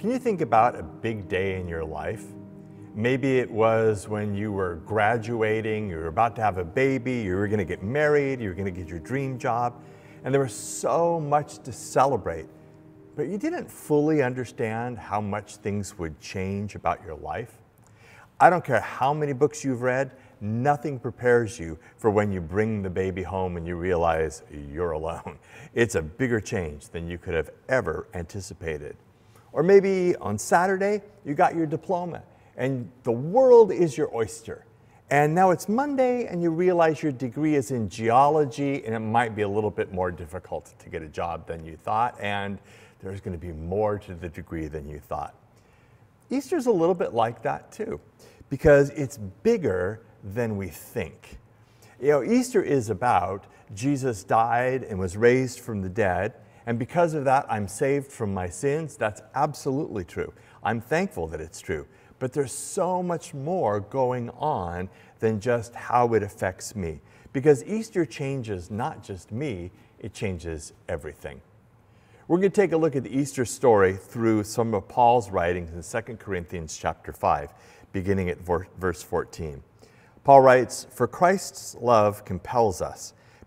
Can you think about a big day in your life? Maybe it was when you were graduating, you were about to have a baby, you were going to get married, you were going to get your dream job, and there was so much to celebrate. But you didn't fully understand how much things would change about your life. I don't care how many books you've read, nothing prepares you for when you bring the baby home and you realize you're alone. It's a bigger change than you could have ever anticipated. Or maybe on Saturday, you got your diploma and the world is your oyster. And now it's Monday and you realize your degree is in geology and it might be a little bit more difficult to get a job than you thought. And there's going to be more to the degree than you thought. Easter's a little bit like that too, because it's bigger than we think. You know, Easter is about Jesus died and was raised from the dead, and because of that, I'm saved from my sins. That's absolutely true. I'm thankful that it's true. But there's so much more going on than just how it affects me. Because Easter changes not just me, it changes everything. We're going to take a look at the Easter story through some of Paul's writings in 2 Corinthians chapter 5, beginning at verse 14. Paul writes, For Christ's love compels us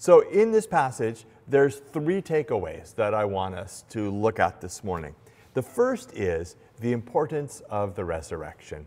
So, in this passage, there's three takeaways that I want us to look at this morning. The first is the importance of the resurrection.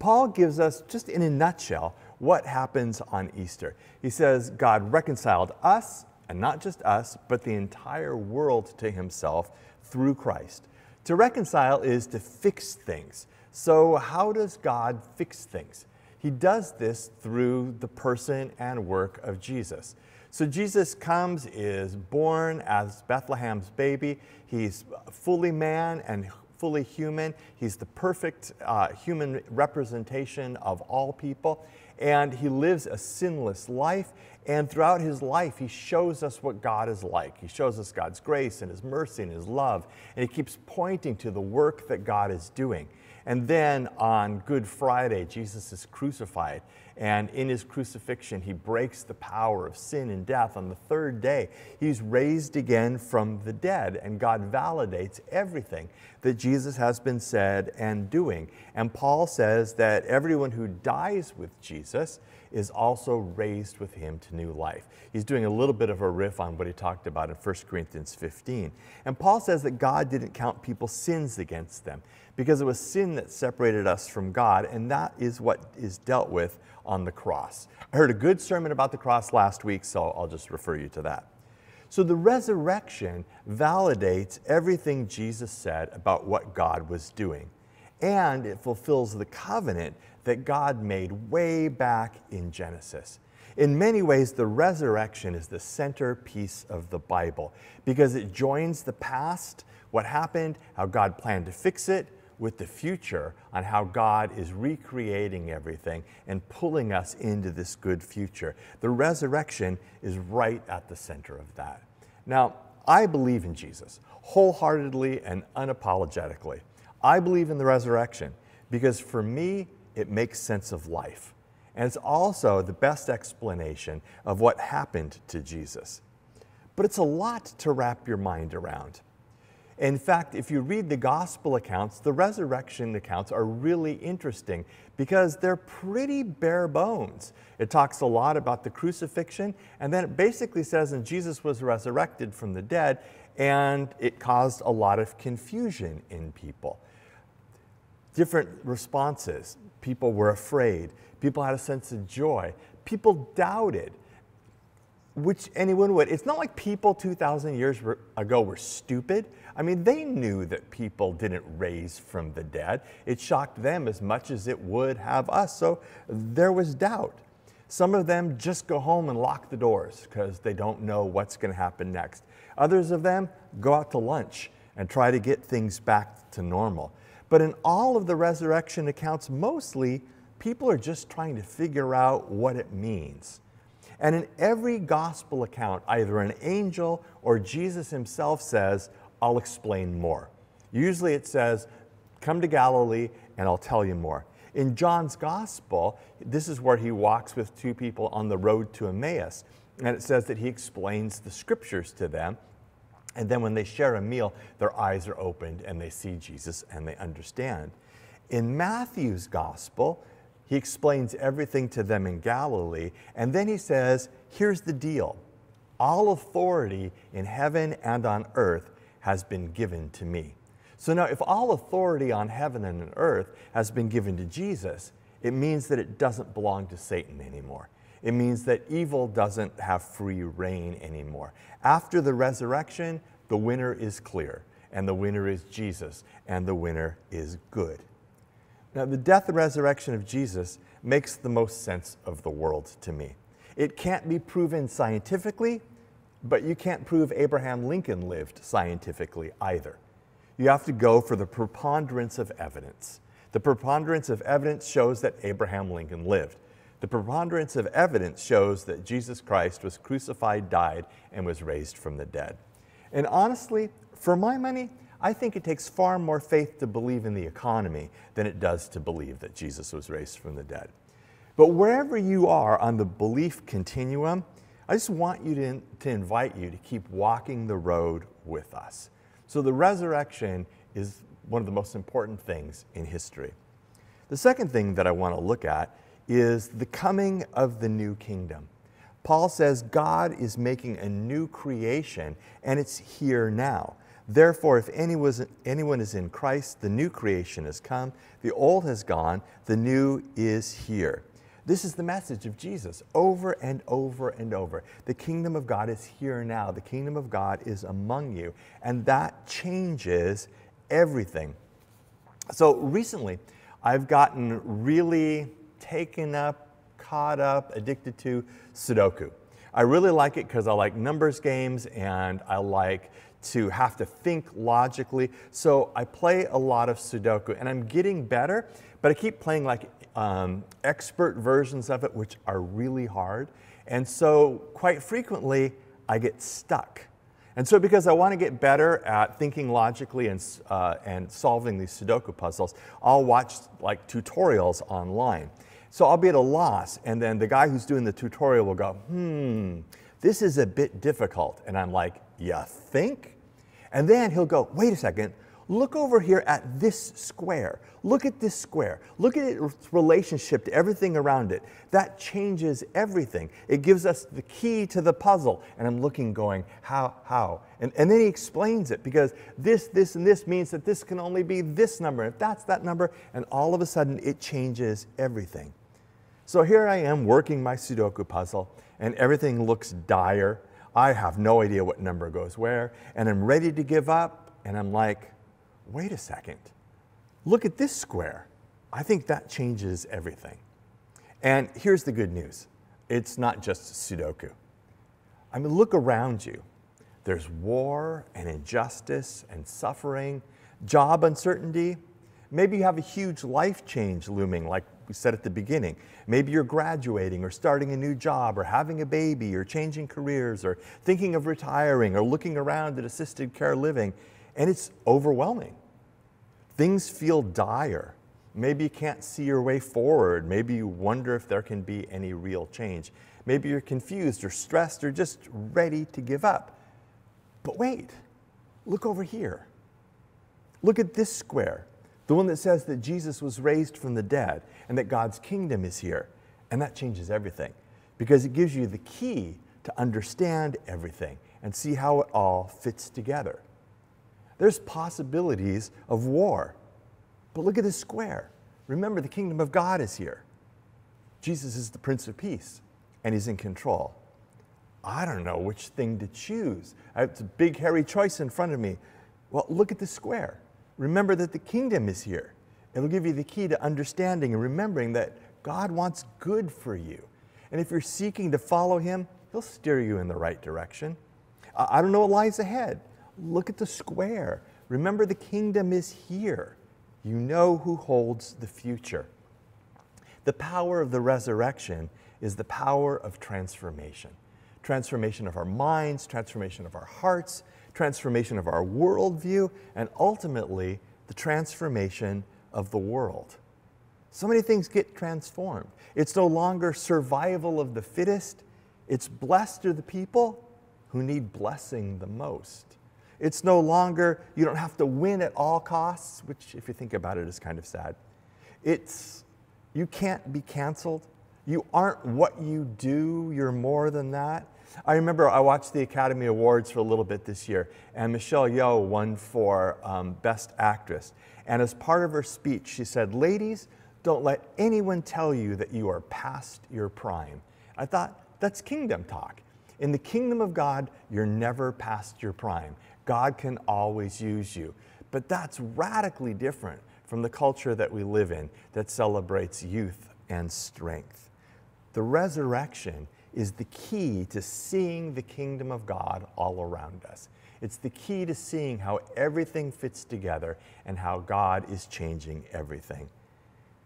Paul gives us, just in a nutshell, what happens on Easter. He says God reconciled us, and not just us, but the entire world to himself through Christ. To reconcile is to fix things. So, how does God fix things? He does this through the person and work of Jesus. So Jesus comes, is born as Bethlehem's baby. He's fully man and fully human. He's the perfect uh, human representation of all people. And he lives a sinless life. And throughout his life, he shows us what God is like. He shows us God's grace and his mercy and his love. And he keeps pointing to the work that God is doing. And then on Good Friday, Jesus is crucified. And in his crucifixion, he breaks the power of sin and death. On the third day, he's raised again from the dead. And God validates everything that Jesus has been said and doing. And Paul says that everyone who dies with Jesus is also raised with him to new life. He's doing a little bit of a riff on what he talked about in 1 Corinthians 15. And Paul says that God didn't count people's sins against them because it was sin that separated us from God, and that is what is dealt with on the cross. I heard a good sermon about the cross last week, so I'll just refer you to that. So the resurrection validates everything Jesus said about what God was doing, and it fulfills the covenant that God made way back in Genesis. In many ways, the resurrection is the centerpiece of the Bible because it joins the past, what happened, how God planned to fix it, with the future on how God is recreating everything and pulling us into this good future. The resurrection is right at the center of that. Now, I believe in Jesus wholeheartedly and unapologetically. I believe in the resurrection because for me, it makes sense of life. And it's also the best explanation of what happened to Jesus. But it's a lot to wrap your mind around. In fact, if you read the gospel accounts, the resurrection accounts are really interesting because they're pretty bare bones. It talks a lot about the crucifixion, and then it basically says, and Jesus was resurrected from the dead, and it caused a lot of confusion in people. Different responses. People were afraid. People had a sense of joy. People doubted, which anyone would. It's not like people 2,000 years ago were stupid. I mean, they knew that people didn't raise from the dead. It shocked them as much as it would have us. So there was doubt. Some of them just go home and lock the doors because they don't know what's going to happen next. Others of them go out to lunch and try to get things back to normal. But in all of the resurrection accounts, mostly people are just trying to figure out what it means. And in every gospel account, either an angel or Jesus himself says, I'll explain more. Usually it says, Come to Galilee and I'll tell you more. In John's gospel, this is where he walks with two people on the road to Emmaus. And it says that he explains the scriptures to them. And then when they share a meal, their eyes are opened and they see Jesus and they understand. In Matthew's gospel, he explains everything to them in Galilee. And then he says, Here's the deal all authority in heaven and on earth has been given to me. So now, if all authority on heaven and on earth has been given to Jesus, it means that it doesn't belong to Satan anymore. It means that evil doesn't have free reign anymore. After the resurrection, the winner is clear, and the winner is Jesus, and the winner is good. Now, the death and resurrection of Jesus makes the most sense of the world to me. It can't be proven scientifically, but you can't prove Abraham Lincoln lived scientifically either you have to go for the preponderance of evidence. The preponderance of evidence shows that Abraham Lincoln lived. The preponderance of evidence shows that Jesus Christ was crucified, died, and was raised from the dead. And honestly, for my money, I think it takes far more faith to believe in the economy than it does to believe that Jesus was raised from the dead. But wherever you are on the belief continuum, I just want you to, to invite you to keep walking the road with us. So the resurrection is one of the most important things in history. The second thing that I want to look at is the coming of the new kingdom. Paul says God is making a new creation and it's here now. Therefore, if anyone is in Christ, the new creation has come, the old has gone, the new is here. This is the message of Jesus over and over and over. The kingdom of God is here now. The kingdom of God is among you. And that changes everything. So recently, I've gotten really taken up, caught up, addicted to Sudoku. I really like it because I like numbers games and I like to have to think logically. So I play a lot of Sudoku and I'm getting better, but I keep playing like um, expert versions of it, which are really hard. And so, quite frequently, I get stuck. And so, because I want to get better at thinking logically and, uh, and solving these Sudoku puzzles, I'll watch like tutorials online. So I'll be at a loss, and then the guy who's doing the tutorial will go, hmm, this is a bit difficult. And I'm like, you think? And then he'll go, wait a second, Look over here at this square. Look at this square. Look at its relationship to everything around it. That changes everything. It gives us the key to the puzzle. And I'm looking, going, how, how? And, and then he explains it because this, this, and this means that this can only be this number. If that's that number, and all of a sudden it changes everything. So here I am working my Sudoku puzzle, and everything looks dire. I have no idea what number goes where, and I'm ready to give up, and I'm like, wait a second, look at this square. I think that changes everything. And here's the good news it's not just Sudoku. I mean, look around you. There's war and injustice and suffering, job uncertainty. Maybe you have a huge life change looming, like we said at the beginning. Maybe you're graduating or starting a new job or having a baby or changing careers or thinking of retiring or looking around at assisted care living and it's overwhelming. Things feel dire. Maybe you can't see your way forward. Maybe you wonder if there can be any real change. Maybe you're confused or stressed or just ready to give up. But wait, look over here. Look at this square, the one that says that Jesus was raised from the dead and that God's kingdom is here. And that changes everything because it gives you the key to understand everything and see how it all fits together there's possibilities of war. But look at this square. Remember, the kingdom of God is here. Jesus is the Prince of Peace. and He's in control. I don't know which thing to choose. It's a big, hairy choice in front of me. Well, look at the square. Remember that the kingdom is here. It'll give you the key to understanding and remembering that God wants good for you. And if you're seeking to follow Him, He'll steer you in the right direction. I don't know what lies ahead. Look at the square. Remember, the kingdom is here. You know who holds the future. The power of the resurrection is the power of transformation transformation of our minds, transformation of our hearts, transformation of our worldview, and ultimately the transformation of the world. So many things get transformed. It's no longer survival of the fittest, it's blessed are the people who need blessing the most. It's no longer, you don't have to win at all costs, which, if you think about it, is kind of sad. It's, you can't be canceled. You aren't what you do, you're more than that. I remember I watched the Academy Awards for a little bit this year, and Michelle Yeoh won for um, Best Actress. And as part of her speech, she said, Ladies, don't let anyone tell you that you are past your prime. I thought, that's kingdom talk. In the kingdom of God, you're never past your prime. God can always use you. But that's radically different from the culture that we live in that celebrates youth and strength. The resurrection is the key to seeing the kingdom of God all around us. It's the key to seeing how everything fits together and how God is changing everything.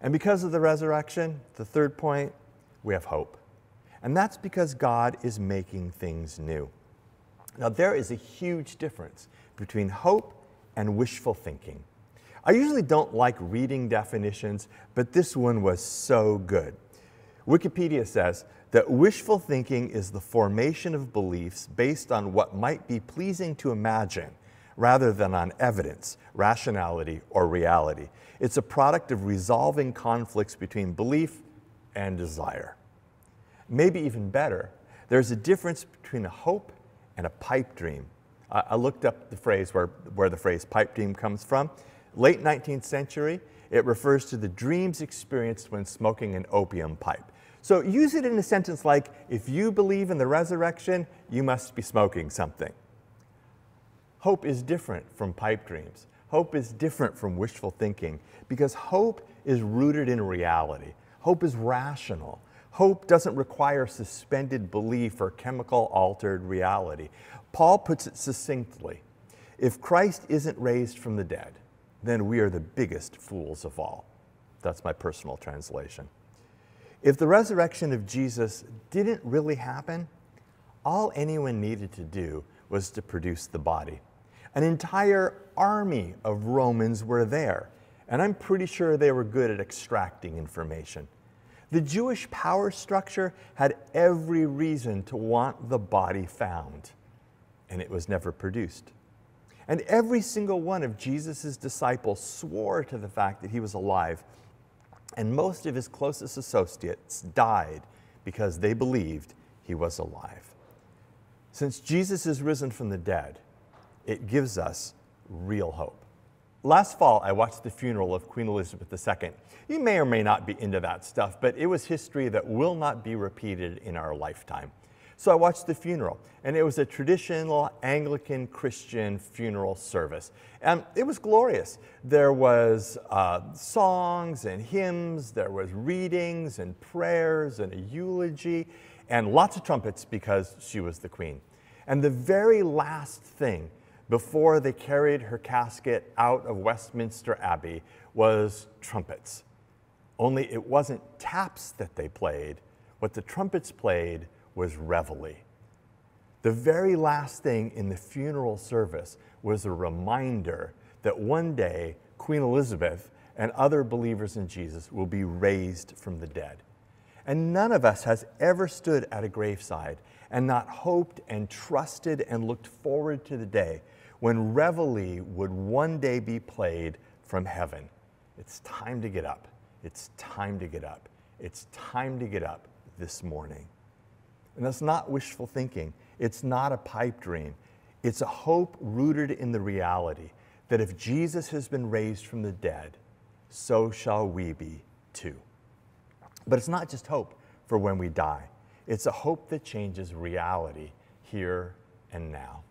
And because of the resurrection, the third point, we have hope. And that's because God is making things new. Now, there is a huge difference between hope and wishful thinking. I usually don't like reading definitions, but this one was so good. Wikipedia says that wishful thinking is the formation of beliefs based on what might be pleasing to imagine rather than on evidence, rationality, or reality. It's a product of resolving conflicts between belief and desire. Maybe even better, there's a difference between a hope and a pipe dream. I, looked up the phrase where, where the phrase pipe dream comes from. Late 19th century, it refers to the dreams experienced when smoking an opium pipe. So use it in a sentence like, if you believe in the resurrection, you must be smoking something. Hope is different from pipe dreams. Hope is different from wishful thinking because hope is rooted in reality. Hope is rational. Hope doesn't require suspended belief or chemical altered reality. Paul puts it succinctly if Christ isn't raised from the dead, then we are the biggest fools of all. That's my personal translation. If the resurrection of Jesus didn't really happen, all anyone needed to do was to produce the body. An entire army of Romans were there, and I'm pretty sure they were good at extracting information. The Jewish power structure had every reason to want the body found, and it was never produced. And every single one of Jesus' disciples swore to the fact that he was alive and most of his closest associates died because they believed he was alive. Since Jesus is risen from the dead, it gives us real hope. Last fall, I watched the funeral of Queen Elizabeth II. You may or may not be into that stuff, but it was history that will not be repeated in our lifetime. So I watched the funeral, and it was a traditional Anglican Christian funeral service. And it was glorious. There was uh, songs and hymns, there was readings and prayers and a eulogy, and lots of trumpets because she was the queen. And the very last thing before they carried her casket out of Westminster Abbey was trumpets. Only it wasn't taps that they played. What the trumpets played was reveille. The very last thing in the funeral service was a reminder that one day Queen Elizabeth and other believers in Jesus will be raised from the dead. And none of us has ever stood at a graveside and not hoped and trusted and looked forward to the day when reveille would one day be played from heaven. It's time to get up. It's time to get up. It's time to get up this morning. And that's not wishful thinking. It's not a pipe dream. It's a hope rooted in the reality that if Jesus has been raised from the dead, so shall we be too. But it's not just hope for when we die. It's a hope that changes reality here and now.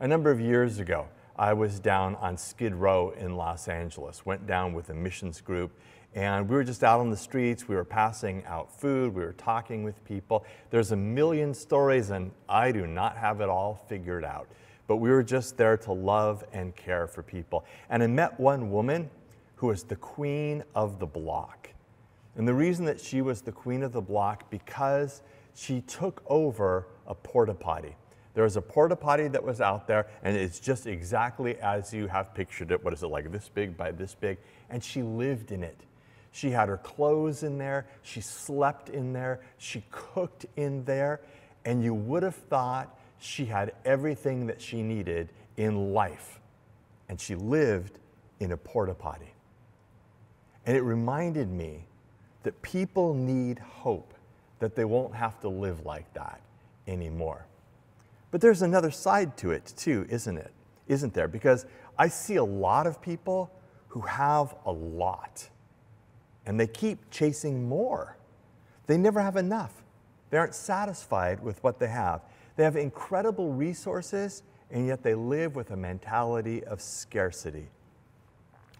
A number of years ago, I was down on Skid Row in Los Angeles, went down with a missions group, and we were just out on the streets. We were passing out food, we were talking with people. There's a million stories, and I do not have it all figured out. But we were just there to love and care for people. And I met one woman who was the queen of the block. And the reason that she was the queen of the block because she took over a porta potty. There was a porta potty that was out there, and it's just exactly as you have pictured it. What is it like this big by this big? And she lived in it. She had her clothes in there, she slept in there, she cooked in there, and you would have thought she had everything that she needed in life. And she lived in a porta potty. And it reminded me that people need hope that they won't have to live like that anymore. But there's another side to it too, isn't it? Isn't there? Because I see a lot of people who have a lot and they keep chasing more. They never have enough. They aren't satisfied with what they have. They have incredible resources and yet they live with a mentality of scarcity.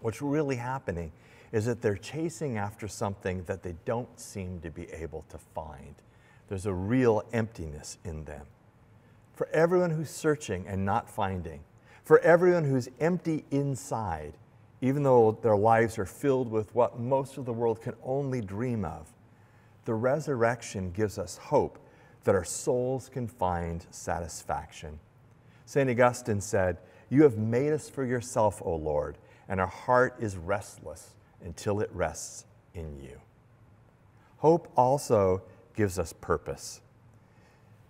What's really happening is that they're chasing after something that they don't seem to be able to find. There's a real emptiness in them for everyone who's searching and not finding, for everyone who's empty inside, even though their lives are filled with what most of the world can only dream of. The resurrection gives us hope that our souls can find satisfaction. St. Augustine said, You have made us for yourself, O Lord, and our heart is restless until it rests in you. Hope also gives us purpose.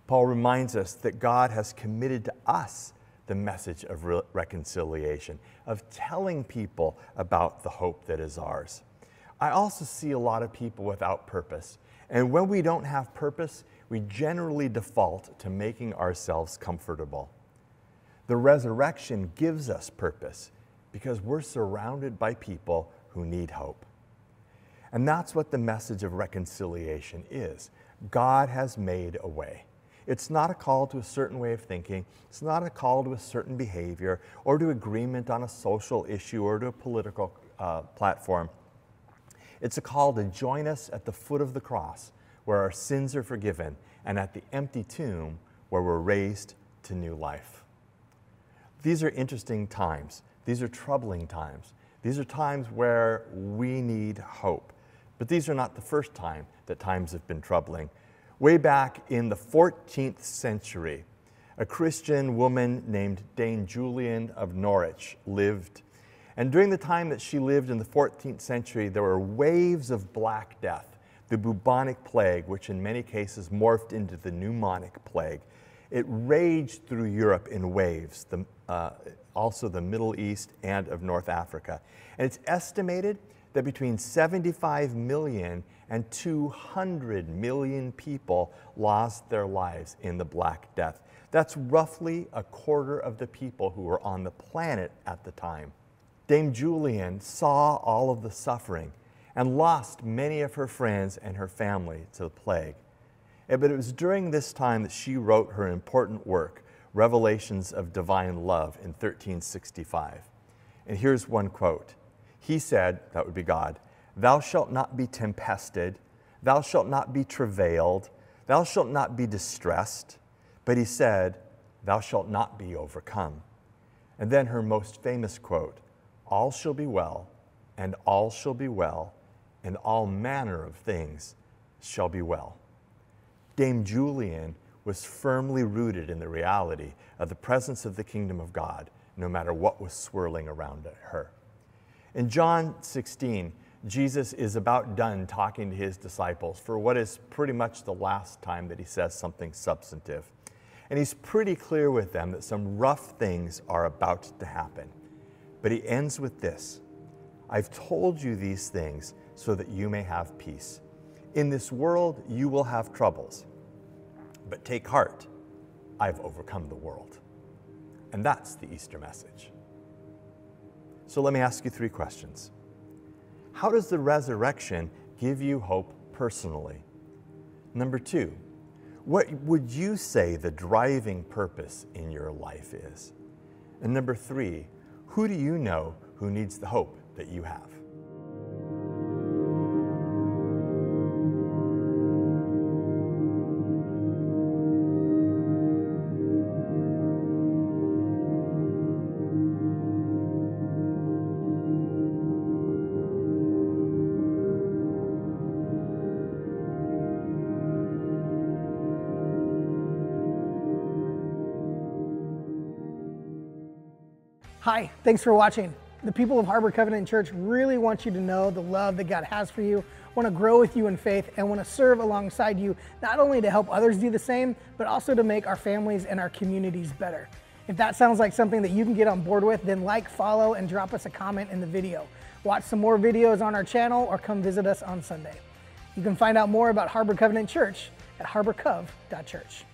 Paul reminds us that God has committed to us the message of re- reconciliation, of telling people about the hope that is ours. I also see a lot of people without purpose. And when we don't have purpose, we generally default to making ourselves comfortable. The resurrection gives us purpose because we're surrounded by people who need hope. And that's what the message of reconciliation is God has made a way. It's not a call to a certain way of thinking. It's not a call to a certain behavior or to agreement on a social issue or to a political uh, platform. It's a call to join us at the foot of the cross where our sins are forgiven and at the empty tomb where we're raised to new life. These are interesting times. These are troubling times. These are times where we need hope. But these are not the first time that times have been troubling. Way back in the 14th century, a Christian woman named Dame Julian of Norwich lived. And during the time that she lived in the 14th century, there were waves of Black Death, the bubonic plague, which in many cases morphed into the pneumonic plague. It raged through Europe in waves, the, uh, also the Middle East and of North Africa. And it's estimated that between 75 million and 200 million people lost their lives in the Black Death. That's roughly a quarter of the people who were on the planet at the time. Dame Julian saw all of the suffering and lost many of her friends and her family to the plague. Eh, but it was during this time that she wrote her important work, Revelations of Divine Love, in 1365. And here's one quote He said, that would be God, Thou shalt not be tempested, thou shalt not be travailed, thou shalt not be distressed. But he said, Thou shalt not be overcome. And then her most famous quote All shall be well, and all shall be well, and all manner of things shall be well. Dame Julian was firmly rooted in the reality of the presence of the kingdom of God, no matter what was swirling around her. In John 16, Jesus is about done talking to his disciples for what is pretty much the last time that he says something substantive. And he's pretty clear with them that some rough things are about to happen. But he ends with this I've told you these things so that you may have peace. In this world, you will have troubles. But take heart, I've overcome the world. And that's the Easter message. So let me ask you three questions. How does the resurrection give you hope personally? Number two, What would you say the driving purpose in your life is? And number three, who do you know who needs the hope that you have? Hi, thanks for watching. The people of Harbor Covenant Church really want you to know the love that God has for you, want to grow with you in faith, and want to serve alongside you, not only to help others do the same, but also to make our families and our communities better. If that sounds like something that you can get on board with, then like, follow, and drop us a comment in the video. Watch some more videos on our channel or come visit us on Sunday. You can find out more about Harbor Covenant Church at harborcov.church.